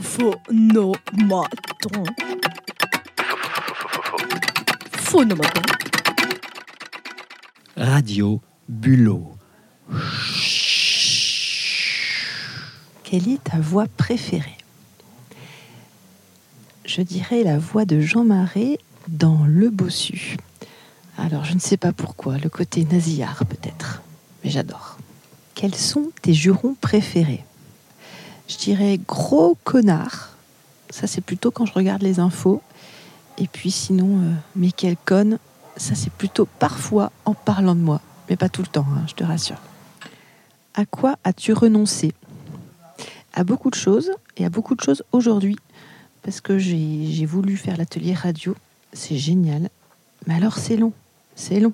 Phonomaton. Phonomaton. Radio Bulot. Quelle est ta voix préférée? Je dirais la voix de Jean Marais dans Le Bossu. Alors, je ne sais pas pourquoi, le côté nasillard peut-être, mais j'adore. Quels sont tes jurons préférés? Je dirais gros connard. Ça, c'est plutôt quand je regarde les infos. Et puis sinon, euh, mais quel conne, ça, c'est plutôt parfois en parlant de moi, mais pas tout le temps, hein, je te rassure. À quoi as-tu renoncé? À beaucoup de choses, et à beaucoup de choses aujourd'hui, parce que j'ai voulu faire l'atelier radio. C'est génial. Mais alors, c'est long. C'est long.